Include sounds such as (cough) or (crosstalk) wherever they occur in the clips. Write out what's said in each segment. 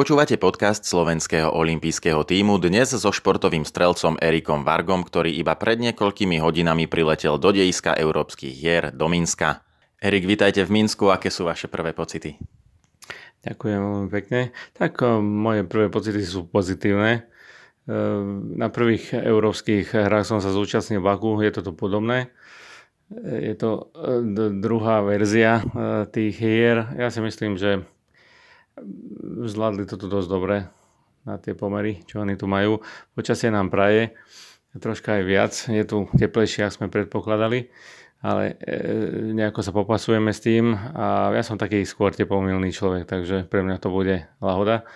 Počúvate podcast slovenského olympijského týmu dnes so športovým strelcom Erikom Vargom, ktorý iba pred niekoľkými hodinami priletel do dejiska európskych hier do Minska. Erik, vitajte v Minsku, aké sú vaše prvé pocity? Ďakujem veľmi pekne. Tak moje prvé pocity sú pozitívne. E, na prvých európskych hrách som sa zúčastnil v Baku, je toto podobné. E, je to e, druhá verzia tých hier. Ja si myslím, že zvládli toto dosť dobre na tie pomery, čo oni tu majú. Počasie nám praje, troška aj viac, je tu teplejšie, ako sme predpokladali, ale e, nejako sa popasujeme s tým a ja som taký skôr teplomilný človek, takže pre mňa to bude lahoda.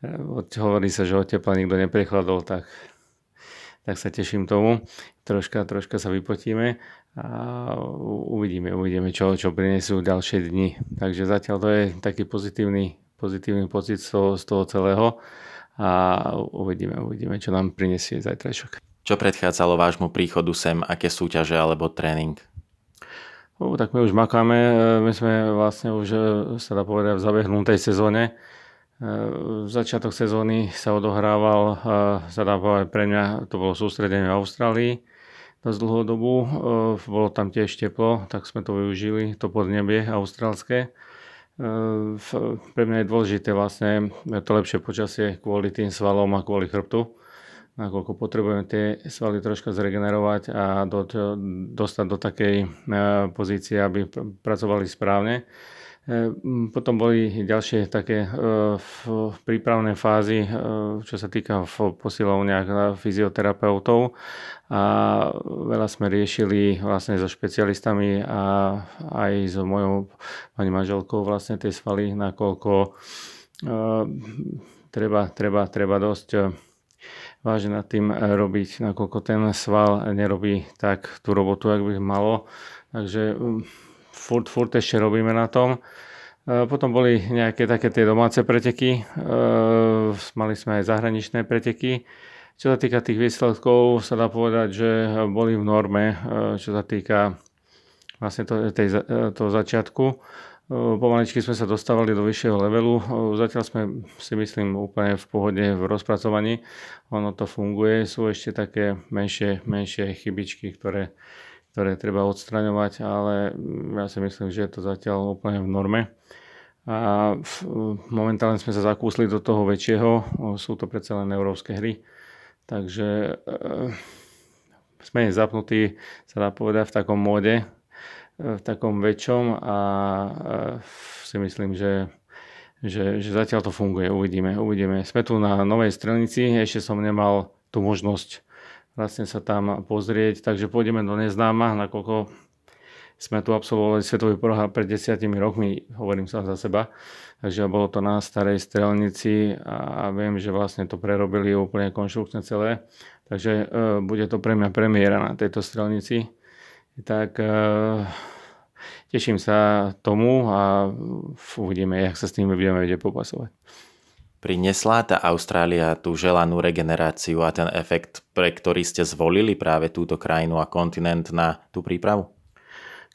E, hovorí sa, že od tepla nikto neprechladol, tak, tak sa teším tomu. Troška, troška sa vypotíme a uvidíme, uvidíme, čo, čo prinesú ďalšie dni. Takže zatiaľ to je taký pozitívny pozitívny pocit z toho, z toho celého a uvidíme, uvidíme, čo nám prinesie zajtrajšok. Čo predchádzalo vášmu príchodu sem, aké súťaže alebo tréning? O, tak my už makáme, e, my sme vlastne už, e, sa dá povedať, v zabehnutej sezóne. E, začiatok sezóny sa odohrával, sa dá povedať, pre mňa to bolo sústredenie v Austrálii dosť dlhú dobu. Bolo tam tiež teplo, tak sme to využili, to podnebie austrálske. Pre mňa je dôležité vlastne to lepšie počasie kvôli tým svalom a kvôli chrbtu nakoľko potrebujeme tie svaly troška zregenerovať a do, dostať do takej pozície, aby pracovali správne. E, potom boli ďalšie také e, prípravné fázy, e, čo sa týka posilovniach fyzioterapeutov a veľa sme riešili vlastne so špecialistami a aj so mojou pani manželkou vlastne tie svaly, nakoľko treba, treba, treba dosť vážne nad tým robiť, nakoľko ten sval nerobí tak tú robotu, ak by malo. Takže furt, furt ešte robíme na tom. E, potom boli nejaké také tie domáce preteky, e, mali sme aj zahraničné preteky. Čo sa týka tých výsledkov, sa dá povedať, že boli v norme, e, čo sa týka vlastne to, tej, toho začiatku. Pomaličky sme sa dostávali do vyššieho levelu. Zatiaľ sme si myslím úplne v pohode v rozpracovaní. Ono to funguje. Sú ešte také menšie, menšie chybičky, ktoré ktoré treba odstraňovať, ale ja si myslím, že je to zatiaľ úplne v norme. A momentálne sme sa zakúsli do toho väčšieho, sú to predsa len európske hry, takže e, sme zapnutí, sa dá povedať, v takom móde, e, v takom väčšom a e, si myslím, že, že, že zatiaľ to funguje, uvidíme, uvidíme. Sme tu na novej strelnici, ešte som nemal tú možnosť vlastne sa tam pozrieť. Takže pôjdeme do neznáma, nakoľko sme tu absolvovali svetový prohár pred desiatimi rokmi, hovorím sa za seba. Takže bolo to na starej strelnici a viem, že vlastne to prerobili úplne konštrukčne celé. Takže e, bude to pre mňa premiéra na tejto strelnici. Tak e, teším sa tomu a uvidíme, jak sa s tým budeme vedieť popasovať. Prinesla tá Austrália tú želanú regeneráciu a ten efekt, pre ktorý ste zvolili práve túto krajinu a kontinent na tú prípravu?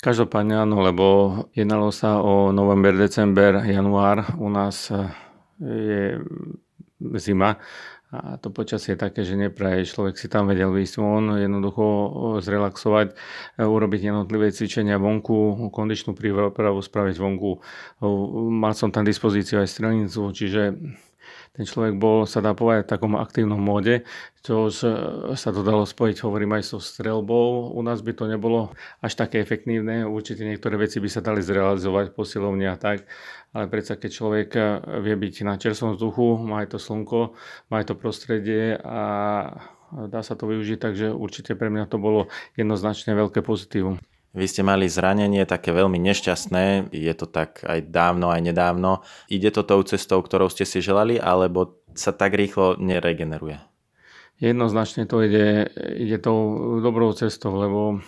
Každopádne áno, lebo jednalo sa o november, december, január. U nás eh, je zima a to počasie je také, že nepraje. Človek si tam vedel výjsť von, jednoducho eh, zrelaxovať, eh, urobiť jednotlivé cvičenia vonku, kondičnú prípravu spraviť vonku. Mal som tam dispozíciu aj strelnicu, čiže ten človek bol, sa dá povedať, v takom aktívnom móde, čo sa to dalo spojiť, hovorím aj so strelbou. U nás by to nebolo až také efektívne, určite niektoré veci by sa dali zrealizovať posilovne a tak, ale predsa keď človek vie byť na čerstvom vzduchu, má aj to slnko, má aj to prostredie a dá sa to využiť, takže určite pre mňa to bolo jednoznačne veľké pozitívum. Vy ste mali zranenie také veľmi nešťastné, je to tak aj dávno, aj nedávno. Ide to tou cestou, ktorou ste si želali, alebo sa tak rýchlo neregeneruje? Jednoznačne to ide, ide tou dobrou cestou, lebo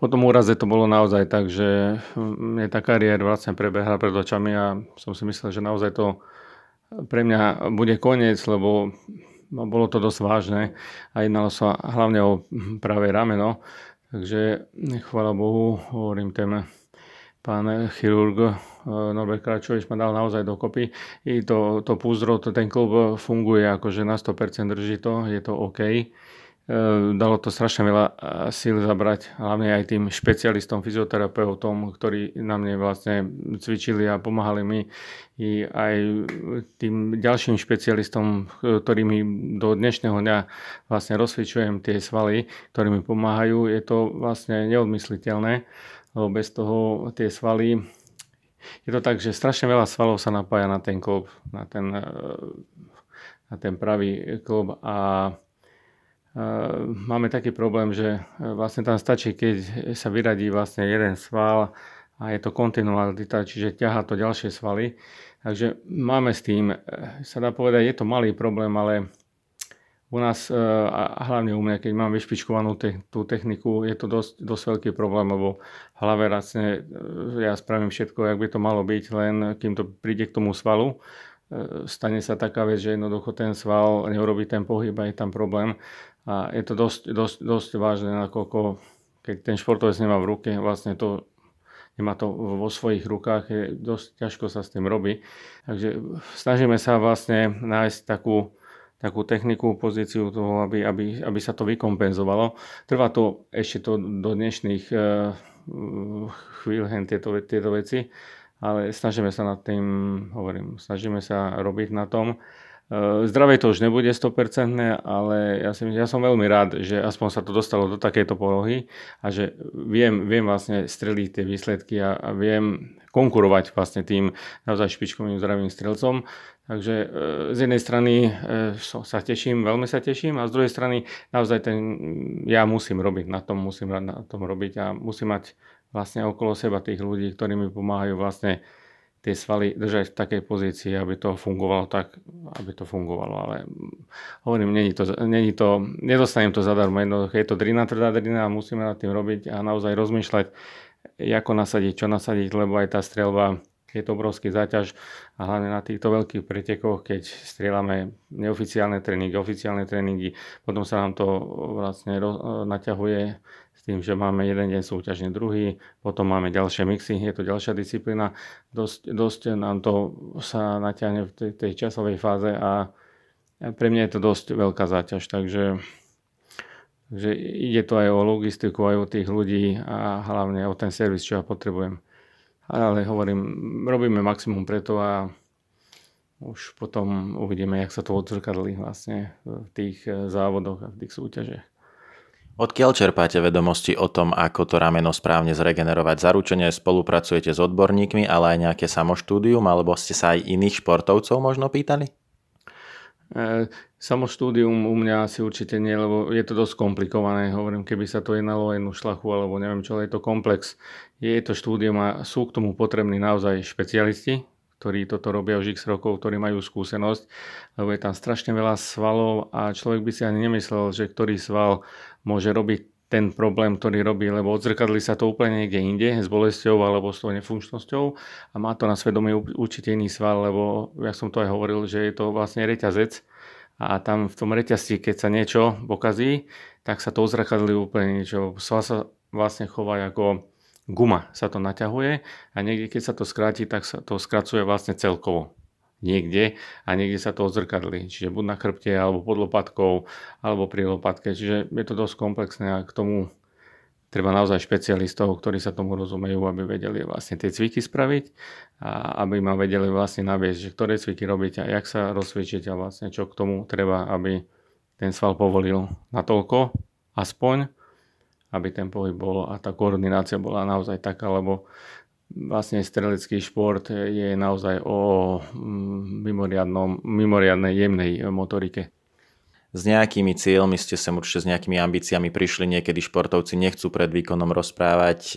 po tom úraze to bolo naozaj tak, že mne tá kariéra vlastne prebehla pred očami a som si myslel, že naozaj to pre mňa bude koniec, lebo bolo to dosť vážne a jednalo sa hlavne o práve rameno. Takže chvála Bohu, hovorím, ten pán chirurg Norbert Kračovič ma dal naozaj dokopy. I to, to púzdro, to, ten klub funguje akože na 100% drží to, je to OK. Ehm, dalo to strašne veľa síl zabrať, hlavne aj tým špecialistom, fyzioterapeutom, ktorí na mne vlastne cvičili a pomáhali mi i aj tým ďalším špecialistom, ktorými do dnešného dňa vlastne rozsvičujem tie svaly, ktorí mi pomáhajú. Je to vlastne neodmysliteľné, lebo bez toho tie svaly je to tak, že strašne veľa svalov sa napája na ten klub, na ten, na ten pravý klub a máme taký problém, že e, vlastne tam stačí, keď sa vyradí vlastne jeden sval a je to kontinualita, čiže ťaha to ďalšie svaly. Takže máme s tým, e, sa dá povedať, je to malý problém, ale u nás, e, a hlavne u mňa, keď mám vyšpičkovanú te, tú techniku, je to dosť, dosť veľký problém, lebo v hlave vlastne ja spravím všetko, jak by to malo byť, len kým to príde k tomu svalu, stane sa taká vec, že jednoducho ten sval neurobí ten pohyb a je tam problém. A je to dosť, dosť, dosť vážne, nakoľko keď ten športovec nemá v ruke, vlastne to nemá to vo svojich rukách, je dosť ťažko sa s tým robí. Takže snažíme sa vlastne nájsť takú, takú techniku, pozíciu toho, aby, aby, aby sa to vykompenzovalo. Trvá to ešte to do dnešných uh, chvíľ, hen tieto, tieto veci, ale snažíme sa nad tým, hovorím, snažíme sa robiť na tom. Eh, Zdravie to už nebude 100%, ale ja, si, ja som veľmi rád, že aspoň sa to dostalo do takejto polohy a že viem, viem vlastne streliť tie výsledky a, a viem konkurovať vlastne tým naozaj špičkovým zdravým strelcom. Takže e, z jednej strany e, sa teším, veľmi sa teším a z druhej strany naozaj ten, ja musím robiť na tom, musím na tom robiť a musím mať vlastne okolo seba tých ľudí, ktorí mi pomáhajú vlastne tie svaly držať v takej pozícii, aby to fungovalo tak, aby to fungovalo. Ale hovorím, není to, není to, nedostanem to zadarmo. Jednoducho je to drina, tvrdá drina a musíme nad tým robiť a naozaj rozmýšľať, ako nasadiť, čo nasadiť, lebo aj tá strelba je to obrovský záťaž a hlavne na týchto veľkých pretekoch, keď strieľame neoficiálne tréningy, oficiálne tréningy, potom sa nám to vlastne naťahuje tým, že máme jeden deň súťažný druhý, potom máme ďalšie mixy, je to ďalšia disciplína. Dosť, dosť nám to sa natiahne v tej, tej časovej fáze a pre mňa je to dosť veľká záťaž, takže, takže ide to aj o logistiku, aj o tých ľudí a hlavne o ten servis, čo ja potrebujem. Ale hovorím, robíme maximum preto a už potom uvidíme, jak sa to odzrkadlí vlastne v tých závodoch a v tých súťažiach. Odkiaľ čerpáte vedomosti o tom, ako to rameno správne zregenerovať? Zaručene spolupracujete s odborníkmi, ale aj nejaké samoštúdium, alebo ste sa aj iných športovcov možno pýtali? E, samoštúdium u mňa asi určite nie, lebo je to dosť komplikované. Hovorím, keby sa to jednalo jednu šlachu, alebo neviem čo, je to komplex. Je to štúdium a sú k tomu potrební naozaj špecialisti, ktorí toto robia už x rokov, ktorí majú skúsenosť, lebo je tam strašne veľa svalov a človek by si ani nemyslel, že ktorý sval môže robiť ten problém, ktorý robí, lebo odzrkadli sa to úplne niekde inde s bolesťou alebo s tou nefunkčnosťou a má to na svedomie určite iný sval, lebo ja som to aj hovoril, že je to vlastne reťazec a tam v tom reťazci, keď sa niečo pokazí, tak sa to odzrkadli úplne niečo. Sval sa vlastne chová ako guma, sa to naťahuje a niekde, keď sa to skráti, tak sa to skracuje vlastne celkovo niekde a niekde sa to odzrkadli. Čiže buď na chrbte, alebo pod lopatkou, alebo pri lopatke. Čiže je to dosť komplexné a k tomu treba naozaj špecialistov, ktorí sa tomu rozumejú, aby vedeli vlastne tie cviky spraviť a aby ma vedeli vlastne naviesť, že ktoré cviky robiť a jak sa rozcvičiť a vlastne čo k tomu treba, aby ten sval povolil natoľko, aspoň, aby ten pohyb bol a tá koordinácia bola naozaj taká, lebo vlastne strelecký šport je naozaj o mm, mimoriadnej jemnej motorike. S nejakými cieľmi ste sem určite s nejakými ambíciami prišli, niekedy športovci nechcú pred výkonom rozprávať. E,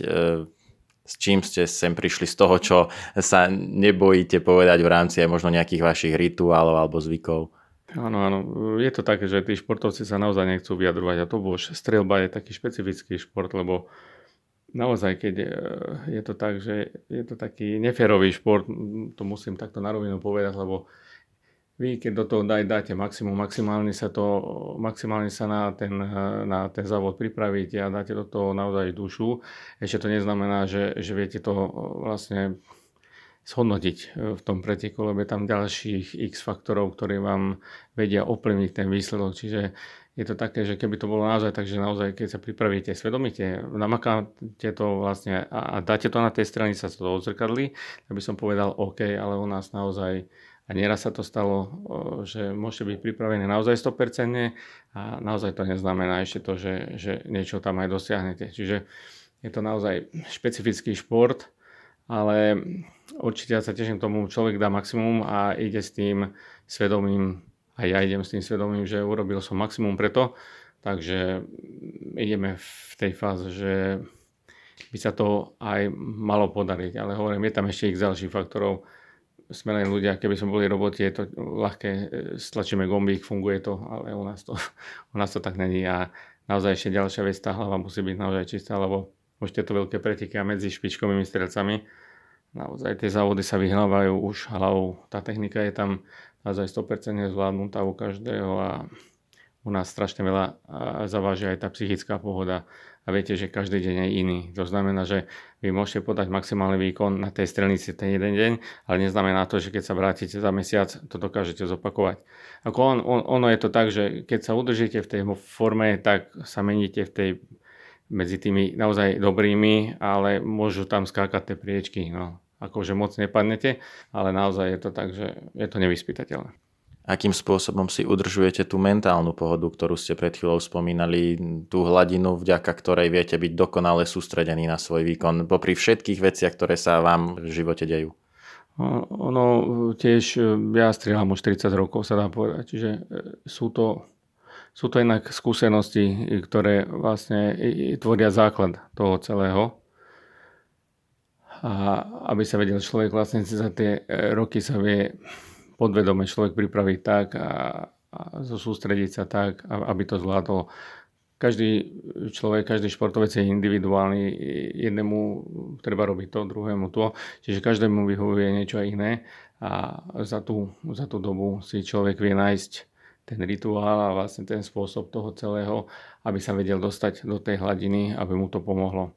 s čím ste sem prišli z toho, čo sa nebojíte povedať v rámci aj možno nejakých vašich rituálov alebo zvykov? Áno, áno. Je to také, že tí športovci sa naozaj nechcú vyjadrovať a to bož strelba je taký špecifický šport, lebo naozaj, keď e, je to tak, že je to taký neférový šport, to musím takto na rovinu povedať, lebo vy keď do toho daj, dáte maximum, maximálne sa, to, maximálne sa na, ten, na ten závod pripravíte a dáte do toho naozaj dušu, ešte to neznamená, že, že viete to vlastne zhodnotiť v tom preteku, lebo je tam ďalších x faktorov, ktoré vám vedia ovplyvniť ten výsledok. Čiže je to také, že keby to bolo naozaj tak, že naozaj keď sa pripravíte, svedomite, namakáte to vlastne a, a dáte to na tej strane, sa to odzrkadli, tak by som povedal OK, ale u nás naozaj a nieraz sa to stalo, že môžete byť pripravení naozaj 100% a naozaj to neznamená ešte to, že, že niečo tam aj dosiahnete. Čiže je to naozaj špecifický šport, ale určite ja sa teším tomu, človek dá maximum a ide s tým svedomím, a ja idem s tým svedomím, že urobil som maximum preto, takže ideme v tej fáze, že by sa to aj malo podariť, ale hovorím, je tam ešte ich ďalších faktorov, sme len ľudia, keby sme boli roboti, je to ľahké, e, stlačíme gombík, funguje to, ale u nás to, (laughs) u nás to tak není. A naozaj ešte ďalšia vec, tá hlava musí byť naozaj čistá, lebo už tieto veľké preteky a medzi špičkovými strelcami, naozaj tie závody sa vyhrávajú už hlavou, tá technika je tam naozaj 100% zvládnutá u každého a u nás strašne veľa zavážia aj tá psychická pohoda a viete, že každý deň je iný. To znamená, že vy môžete podať maximálny výkon na tej strelnici ten jeden deň, ale neznamená to, že keď sa vrátite za mesiac, to dokážete zopakovať. Ako on, on, ono je to tak, že keď sa udržíte v tej forme, tak sa meníte v tej medzi tými naozaj dobrými, ale môžu tam skákať tie priečky. No. Akože moc nepadnete, ale naozaj je to tak, že je to nevyspytateľné akým spôsobom si udržujete tú mentálnu pohodu, ktorú ste pred chvíľou spomínali, tú hladinu, vďaka ktorej viete byť dokonale sústredení na svoj výkon, popri všetkých veciach, ktoré sa vám v živote dejú. Ono tiež, ja strieľam už 40 rokov, sa dá povedať, čiže e, sú to, sú to inak skúsenosti, ktoré vlastne tvoria základ toho celého. A aby sa vedel človek vlastne za tie e, roky sa vie podvedome človek pripraviť tak a, a sústrediť sa tak, aby to zvládol. Každý človek, každý športovec je individuálny, jednému treba robiť to, druhému to, čiže každému vyhovuje niečo iné a za tú, za tú dobu si človek vie nájsť ten rituál a vlastne ten spôsob toho celého, aby sa vedel dostať do tej hladiny, aby mu to pomohlo.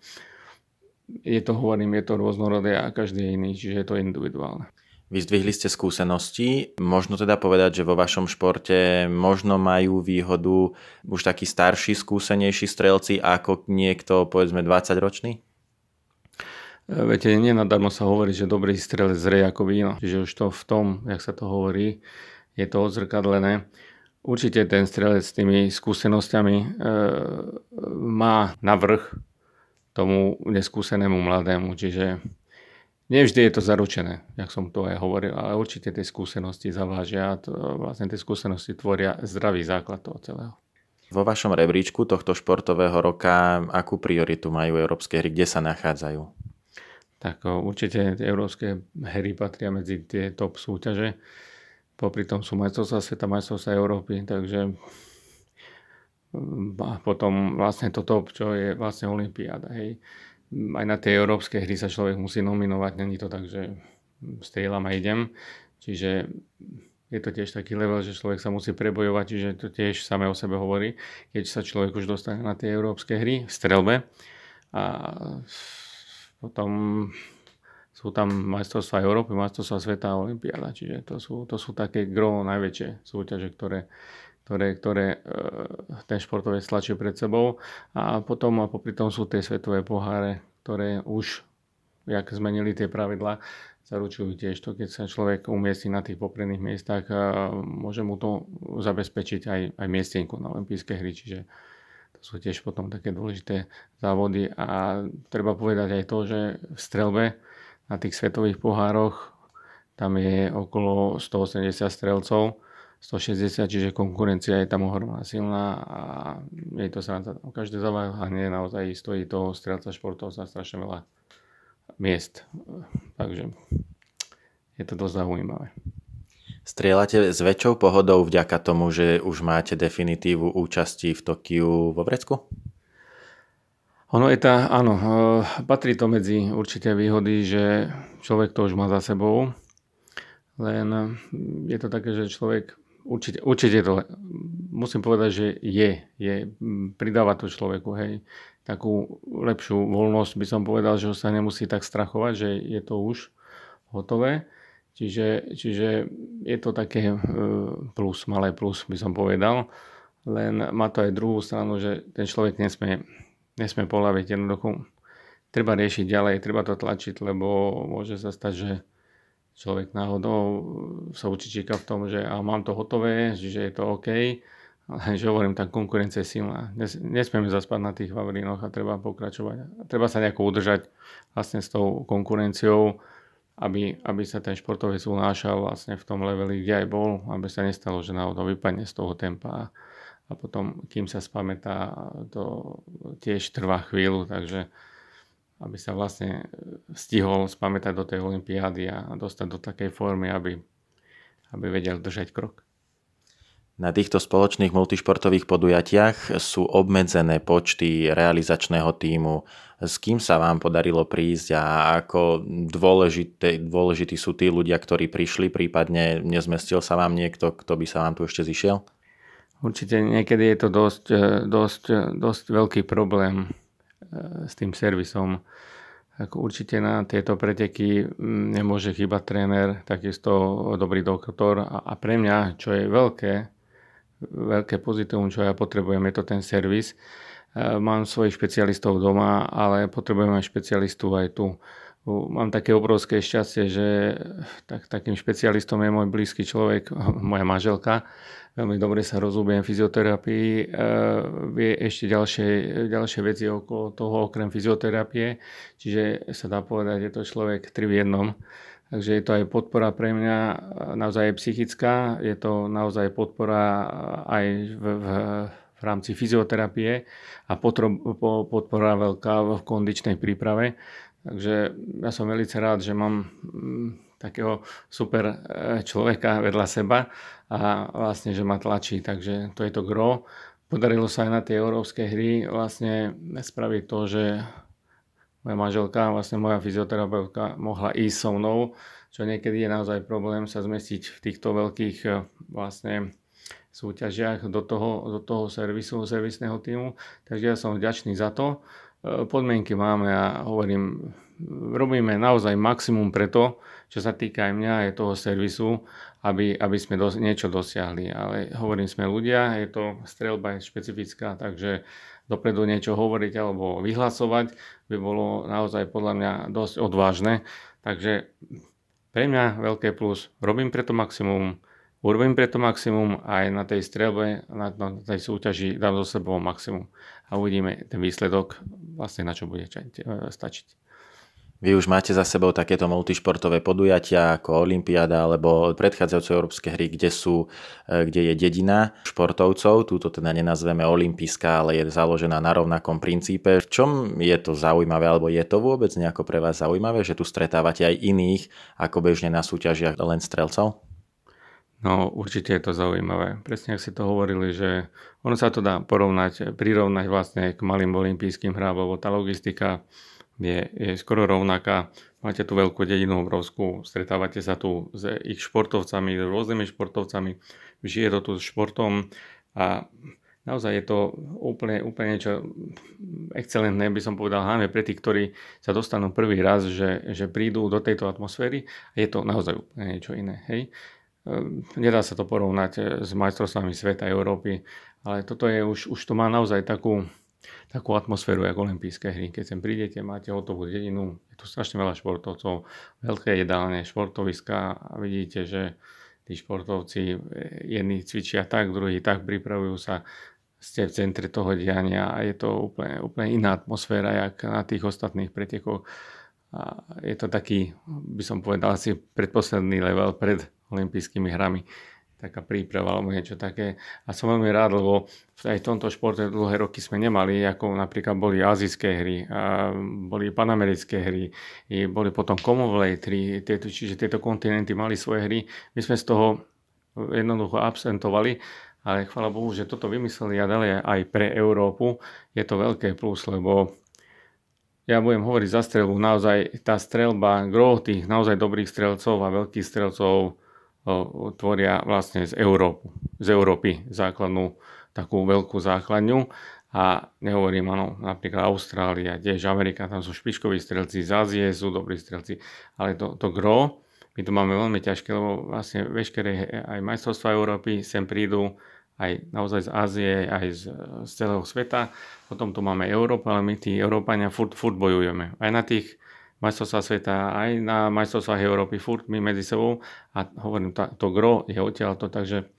Je to, hovorím, je to rôznorodé a každý je iný, čiže je to individuálne. Vyzdvihli ste skúsenosti. Možno teda povedať, že vo vašom športe možno majú výhodu už takí starší, skúsenejší strelci ako niekto, povedzme, 20-ročný? Viete, nenadarmo sa hovorí, že dobrý strelec zrie ako víno. Čiže už to v tom, jak sa to hovorí, je to odzrkadlené. Určite ten strelec s tými skúsenosťami e, má navrh tomu neskúsenému mladému. Čiže Nevždy je to zaručené, jak som to aj hovoril, ale určite tie skúsenosti zavážia a vlastne tie skúsenosti tvoria zdravý základ toho celého. Vo vašom rebríčku tohto športového roka akú prioritu majú európske hry, kde sa nachádzajú? Tak určite európske hry patria medzi tie top súťaže. Popri tom sú majstrovstvá sveta, majstrovstvá Európy, takže a potom vlastne to top, čo je vlastne Olympiáda. Hej aj na tie európske hry sa človek musí nominovať, není to tak, že strieľam a idem. Čiže je to tiež taký level, že človek sa musí prebojovať, čiže to tiež samé o sebe hovorí, keď sa človek už dostane na tie európske hry v strelbe. A potom sú tam majstrovstvá Európy, majstrovstvá sveta a Olympiáda, čiže to sú, to sú také gro najväčšie súťaže, ktoré, ktoré, ktoré e, ten športovec stlačí pred sebou. A potom a popri tom sú tie svetové poháre, ktoré už, jak zmenili tie pravidla, zaručujú tiež to, keď sa človek umiestni na tých popredných miestach, môže mu to zabezpečiť aj, aj miestenku na olympijské hry, čiže to sú tiež potom také dôležité závody. A treba povedať aj to, že v strelbe na tých svetových pohároch tam je okolo 180 strelcov, 160, čiže konkurencia je tam ohromná silná a je to sranda. Každé zaváhanie naozaj stojí toho strelca športovca strašne veľa miest. Takže je to dosť zaujímavé. Strieľate s väčšou pohodou vďaka tomu, že už máte definitívu účasti v Tokiu vo Vrecku? Ono je tá, áno, patrí to medzi určité výhody, že človek to už má za sebou len je to také, že človek určite, určite to, musím povedať, že je, je, pridáva to človeku, hej, takú lepšiu voľnosť, by som povedal, že sa nemusí tak strachovať, že je to už hotové. Čiže, čiže je to také plus, malé plus, by som povedal. Len má to aj druhú stranu, že ten človek nesmie, nesmie polaviť jednoducho. Treba riešiť ďalej, treba to tlačiť, lebo môže sa stať, že človek náhodou sa učí číka v tom, že a mám to hotové, že je to OK, ale že hovorím, tá konkurencia je silná. Nes, nesmieme zaspať na tých vavrínoch a treba pokračovať. Treba sa nejako udržať vlastne s tou konkurenciou, aby, aby sa ten športovec unášal vlastne v tom leveli, kde aj bol, aby sa nestalo, že náhodou vypadne z toho tempa a potom, kým sa spamätá, to tiež trvá chvíľu, takže aby sa vlastne stihol spamätať do tej olympiády a dostať do takej formy, aby, aby vedel držať krok. Na týchto spoločných multišportových podujatiach sú obmedzené počty realizačného týmu. S kým sa vám podarilo prísť a ako dôležité, dôležití sú tí ľudia, ktorí prišli, prípadne nezmestil sa vám niekto, kto by sa vám tu ešte zišiel? Určite niekedy je to dosť, dosť, dosť veľký problém E, s tým servisom. Ako určite na tieto preteky nemôže chýbať tréner, takisto dobrý doktor a, a pre mňa, čo je veľké, veľké pozitívum, čo ja potrebujem, je to ten servis. E, mám svojich špecialistov doma, ale potrebujem aj špecialistu aj tu. Mám také obrovské šťastie, že tak, takým špecialistom je môj blízky človek, (laughs) moja manželka, veľmi dobre sa rozumiem v fyzioterapii, e, vie ešte ďalšie, ďalšie veci okolo toho, okrem fyzioterapie, čiže sa dá povedať, je to človek tri v jednom. Takže je to aj podpora pre mňa, naozaj psychická, je to naozaj podpora aj v, v, v rámci fyzioterapie a podpora veľká v kondičnej príprave. Takže ja som veľmi rád, že mám mm, takého super e, človeka vedľa seba a vlastne, že ma tlačí, takže to je to gro. Podarilo sa aj na tie európske hry vlastne spraviť to, že moja manželka, vlastne moja fyzioterapeutka mohla ísť so mnou, čo niekedy je naozaj problém sa zmestiť v týchto veľkých eh, vlastne súťažiach do toho, do toho servisu, servisného týmu. Takže ja som vďačný za to. Podmienky máme a hovorím, robíme naozaj maximum preto, čo sa týka aj mňa, aj toho servisu, aby, aby sme dos- niečo dosiahli. Ale hovorím, sme ľudia, je to strelba je špecifická, takže dopredu niečo hovoriť alebo vyhlasovať by bolo naozaj podľa mňa dosť odvážne. Takže pre mňa veľké plus, robím preto maximum, urobím preto maximum aj na tej strelbe, na, na tej súťaži dám zo sebou maximum a uvidíme ten výsledok, vlastne na čo bude stačiť. Vy už máte za sebou takéto multišportové podujatia ako Olympiáda alebo predchádzajúce európske hry, kde, sú, e, kde je dedina športovcov. Túto teda nenazveme olympijská, ale je založená na rovnakom princípe. V čom je to zaujímavé, alebo je to vôbec nejako pre vás zaujímavé, že tu stretávate aj iných ako bežne na súťažiach len strelcov? No určite je to zaujímavé. Presne ak si to hovorili, že ono sa to dá porovnať, prirovnať vlastne k malým olympijským hrám, lebo tá logistika je, je skoro rovnaká. Máte tu veľkú dedinu obrovskú, stretávate sa tu s ich športovcami, s rôznymi športovcami, žije to tu s športom a naozaj je to úplne, úplne niečo excelentné, by som povedal, hlavne pre tých, ktorí sa dostanú prvý raz, že, že prídu do tejto atmosféry je to naozaj úplne niečo iné. Hej? Ehm, nedá sa to porovnať s majstrovstvami sveta Európy, ale toto je už, už to má naozaj takú, takú atmosféru ako olympijské hry. Keď sem prídete, máte hotovú dedinu, je tu strašne veľa športovcov, veľké jedálne, športoviska a vidíte, že tí športovci eh, jedni cvičia tak, druhí tak, pripravujú sa, ste v centre toho diania a je to úplne, úplne iná atmosféra, jak na tých ostatných pretekoch. A je to taký, by som povedal, asi predposledný level pred olympijskými hrami taká príprava alebo niečo také. A som veľmi rád, lebo aj v tomto športe dlhé roky sme nemali, ako napríklad boli azijské hry, a boli panamerické hry, boli potom Commonwealth hry, tieto, čiže tieto kontinenty mali svoje hry. My sme z toho jednoducho absentovali, ale chvála Bohu, že toto vymysleli a dali aj pre Európu. Je to veľké plus, lebo ja budem hovoriť za strelbu, naozaj tá strelba, gro tých naozaj dobrých strelcov a veľkých strelcov tvoria vlastne z, Európu, z Európy základnú takú veľkú základňu a nehovorím, áno, napríklad Austrália, tiež Amerika, tam sú špičkoví strelci, z Ázie sú dobrí strelci, ale to, to gro, my to máme veľmi ťažké, lebo vlastne veškeré aj majstrovstvá Európy sem prídu aj naozaj z Ázie, aj z, z celého sveta. Potom tu máme Európu, ale my tí Európania furt, furt bojujeme. Aj na tých majstrovstvách sveta, aj na majstrovstvách Európy, furt my medzi sebou. A hovorím, to, to gro je odtiaľto, takže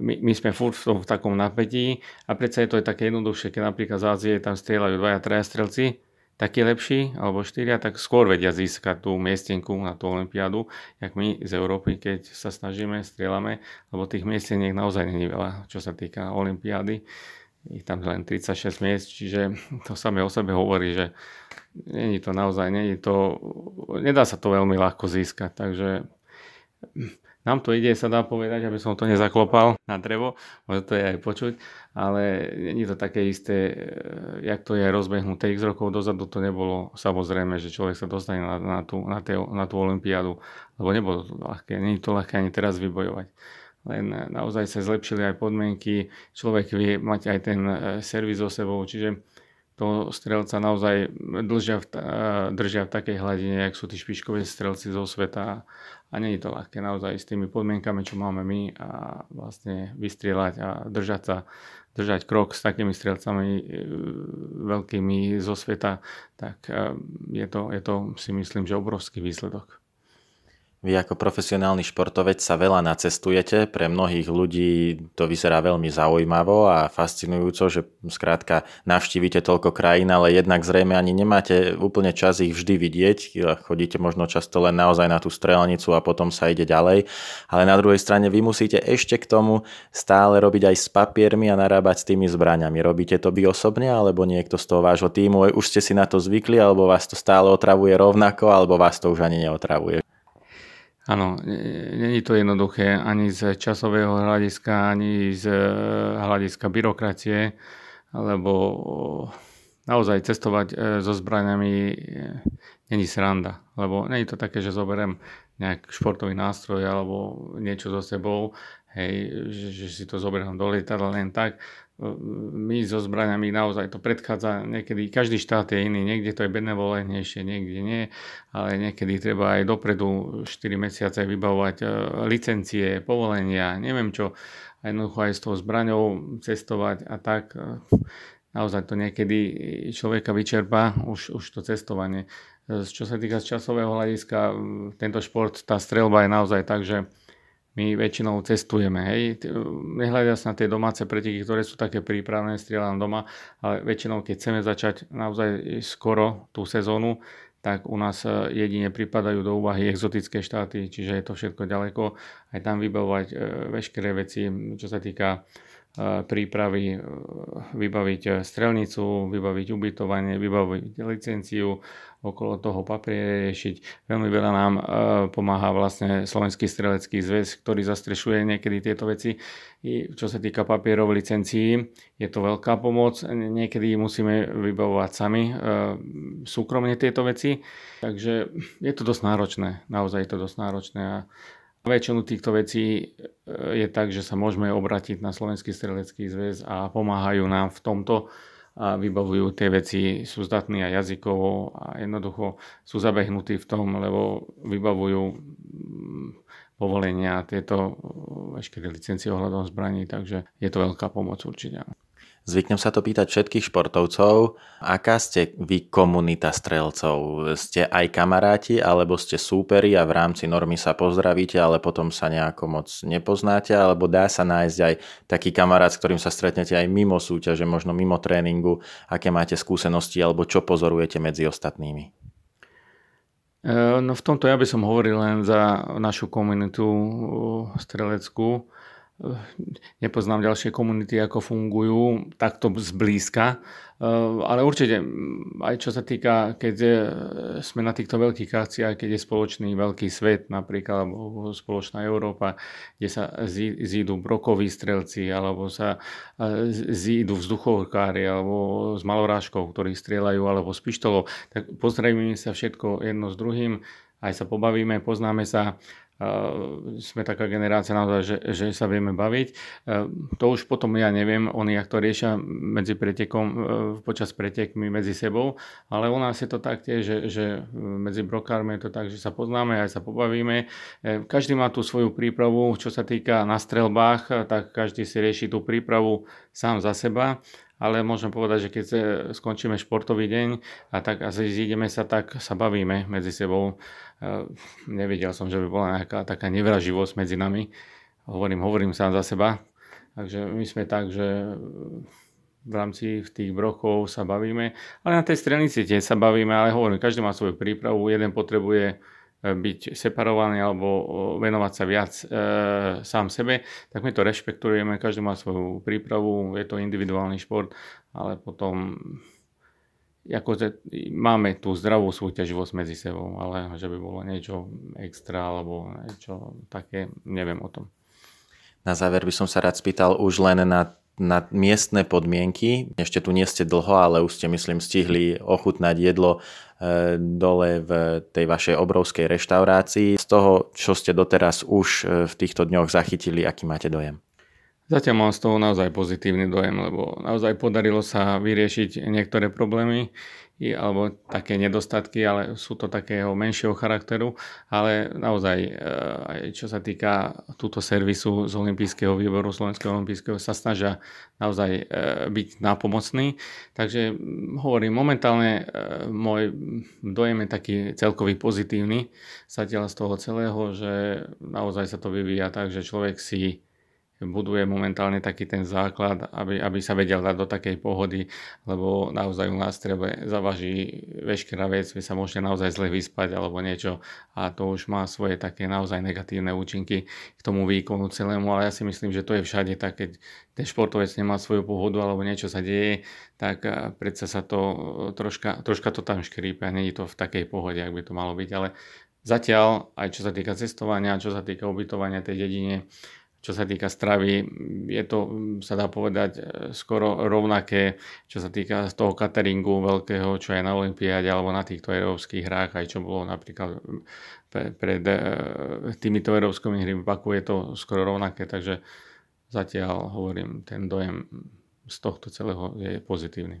my, my sme furt v, tom, v takom napätí a predsa je to aj také jednoduchšie, keď napríklad z Ázie tam strieľajú dvaja, traja strelci, taký lepší, alebo štyria, tak skôr vedia získať tú miestenku na tú olympiádu, jak my z Európy, keď sa snažíme, strieľame, lebo tých miesteniek naozaj není veľa, čo sa týka olympiády. Ich tam len 36 miest, čiže to samé o sebe hovorí, že není to naozaj, není to, nedá sa to veľmi ľahko získať, takže nám to ide, sa dá povedať, aby som to nezaklopal na drevo, možno to je aj počuť, ale nie je to také isté, e, jak to je rozbehnuté. X rokov dozadu to nebolo samozrejme, že človek sa dostane na, na, tú, na, tú olympiádu, lebo nebolo to ľahké, nie je to ľahké ani teraz vybojovať. Len naozaj sa zlepšili aj podmienky, človek vie mať aj ten e, servis so sebou, čiže to strelca naozaj držia v, držia v takej hladine, jak sú tí špičkové strelci zo sveta a nie je to ľahké naozaj s tými podmienkami, čo máme my a vlastne vystrieľať a držať sa, držať krok s takými strelcami e, veľkými zo sveta, tak e, je to, je to si myslím, že obrovský výsledok. Vy ako profesionálny športovec sa veľa nacestujete, pre mnohých ľudí to vyzerá veľmi zaujímavo a fascinujúco, že skrátka navštívite toľko krajín, ale jednak zrejme ani nemáte úplne čas ich vždy vidieť, chodíte možno často len naozaj na tú strelnicu a potom sa ide ďalej, ale na druhej strane vy musíte ešte k tomu stále robiť aj s papiermi a narábať s tými zbraniami. Robíte to vy osobne alebo niekto z toho vášho týmu, už ste si na to zvykli, alebo vás to stále otravuje rovnako, alebo vás to už ani neotravuje? Áno, není to jednoduché ani z časového hľadiska, ani z eh, hľadiska byrokracie, lebo naozaj cestovať eh, so zbraniami eh, není sranda, lebo není to také, že zoberiem nejak športový nástroj alebo niečo so sebou, hej, že, že si to zoberiem do lietadla len tak my so zbraniami naozaj to predchádza niekedy, každý štát je iný, niekde to je benevolentnejšie, niekde nie, ale niekedy treba aj dopredu 4 mesiace vybavovať e, licencie, povolenia, neviem čo, a jednoducho aj s tou zbraňou cestovať a tak. E, naozaj to niekedy človeka vyčerpá, už, už to cestovanie. E, čo sa týka časového hľadiska, tento šport, tá strelba je naozaj tak, že my väčšinou cestujeme, hej. Nehľadia sa na tie domáce preteky, ktoré sú také prípravné, strieľam doma, ale väčšinou, keď chceme začať naozaj skoro tú sezónu, tak u nás e, jedine pripadajú do úvahy exotické štáty, čiže je to všetko ďaleko. Aj tam vybavovať e, veškeré veci, čo sa týka prípravy, e, vybaviť strelnicu, vybaviť ubytovanie, vybaviť licenciu, okolo toho papiere riešiť. Veľmi veľa nám e, pomáha vlastne Slovenský strelecký zväz, ktorý zastrešuje niekedy tieto veci. I čo sa týka papierov licencií, je to veľká pomoc. Niekedy musíme vybavovať sami e, súkromne tieto veci. Takže je to dosť náročné. Naozaj je to dosť náročné. A Väčšinu týchto vecí e, je tak, že sa môžeme obratiť na Slovenský strelecký zväz a pomáhajú nám v tomto a vybavujú tie veci, sú zdatní aj jazykovo a jednoducho sú zabehnutí v tom, lebo vybavujú mm, povolenia, tieto veškeré licencie ohľadom zbraní, takže je to veľká pomoc určite. Zvyknem sa to pýtať všetkých športovcov. Aká ste vy komunita strelcov? Ste aj kamaráti, alebo ste súperi a v rámci normy sa pozdravíte, ale potom sa nejako moc nepoznáte, alebo dá sa nájsť aj taký kamarát, s ktorým sa stretnete aj mimo súťaže, možno mimo tréningu, aké máte skúsenosti, alebo čo pozorujete medzi ostatnými? E, no v tomto ja by som hovoril len za našu komunitu streleckú nepoznám ďalšie komunity, ako fungujú takto zblízka, eh, ale určite aj čo sa týka, keď sme na týchto veľkých akciách, keď je spoločný veľký svet napríklad, alebo spoločná Európa, kde sa zídu brokoví strelci, alebo sa eh, zídu vzduchovkári, alebo s malorážkou, ktorí strieľajú, alebo s pištolou, tak pozdravíme sa všetko jedno s druhým, aj sa pobavíme, poznáme sa sme taká generácia naozaj, že, že sa vieme baviť. To už potom ja neviem, oni ak to riešia medzi pretekom, počas pretekmi medzi sebou, ale u nás je to tak tiež, že, že medzi brokármi je to tak, že sa poznáme, aj sa pobavíme. Každý má tú svoju prípravu, čo sa týka na strelbách, tak každý si rieši tú prípravu sám za seba ale môžem povedať, že keď skončíme športový deň a tak a zídeme sa, tak sa bavíme medzi sebou. E, nevidel som, že by bola nejaká taká nevraživosť medzi nami. Hovorím, hovorím sám za seba. Takže my sme tak, že v rámci tých brokov sa bavíme, ale na tej strelnici tiež sa bavíme, ale hovorím, každý má svoju prípravu, jeden potrebuje byť separovaný alebo venovať sa viac e, sám sebe, tak my to rešpektujeme, každý má svoju prípravu, je to individuálny šport, ale potom ako máme tú zdravú súťaživosť medzi sebou, ale že by bolo niečo extra alebo niečo také, neviem o tom. Na záver by som sa rád spýtal už len na na miestne podmienky. Ešte tu nie ste dlho, ale už ste, myslím, stihli ochutnať jedlo e, dole v tej vašej obrovskej reštaurácii. Z toho, čo ste doteraz už e, v týchto dňoch zachytili, aký máte dojem? Zatiaľ mám z toho naozaj pozitívny dojem, lebo naozaj podarilo sa vyriešiť niektoré problémy alebo také nedostatky, ale sú to takého menšieho charakteru, ale naozaj e, aj čo sa týka túto servisu z Olympijského výboru Slovenského olympijského sa snažia naozaj e, byť nápomocní. Takže hovorím, momentálne e, môj dojem je taký celkový pozitívny zatiaľ z toho celého, že naozaj sa to vyvíja tak, že človek si buduje momentálne taký ten základ, aby, aby sa vedel dať do takej pohody, lebo naozaj u nás treba zavaží veškerá vec, vy sa môžete naozaj zle vyspať alebo niečo a to už má svoje také naozaj negatívne účinky k tomu výkonu celému, ale ja si myslím, že to je všade tak, keď ten športovec nemá svoju pohodu alebo niečo sa deje, tak predsa sa to troška, troška to tam škrípe nie je to v takej pohode, ak by to malo byť, ale Zatiaľ, aj čo sa týka cestovania, čo sa týka ubytovania tej dedine, čo sa týka stravy, je to, sa dá povedať, e, skoro rovnaké, čo sa týka toho cateringu veľkého, čo je na Olympiáde alebo na týchto európskych hrách, aj čo bolo napríklad pred e, týmito európskymi hry v Baku, je to skoro rovnaké, takže zatiaľ hovorím, ten dojem z tohto celého je pozitívny.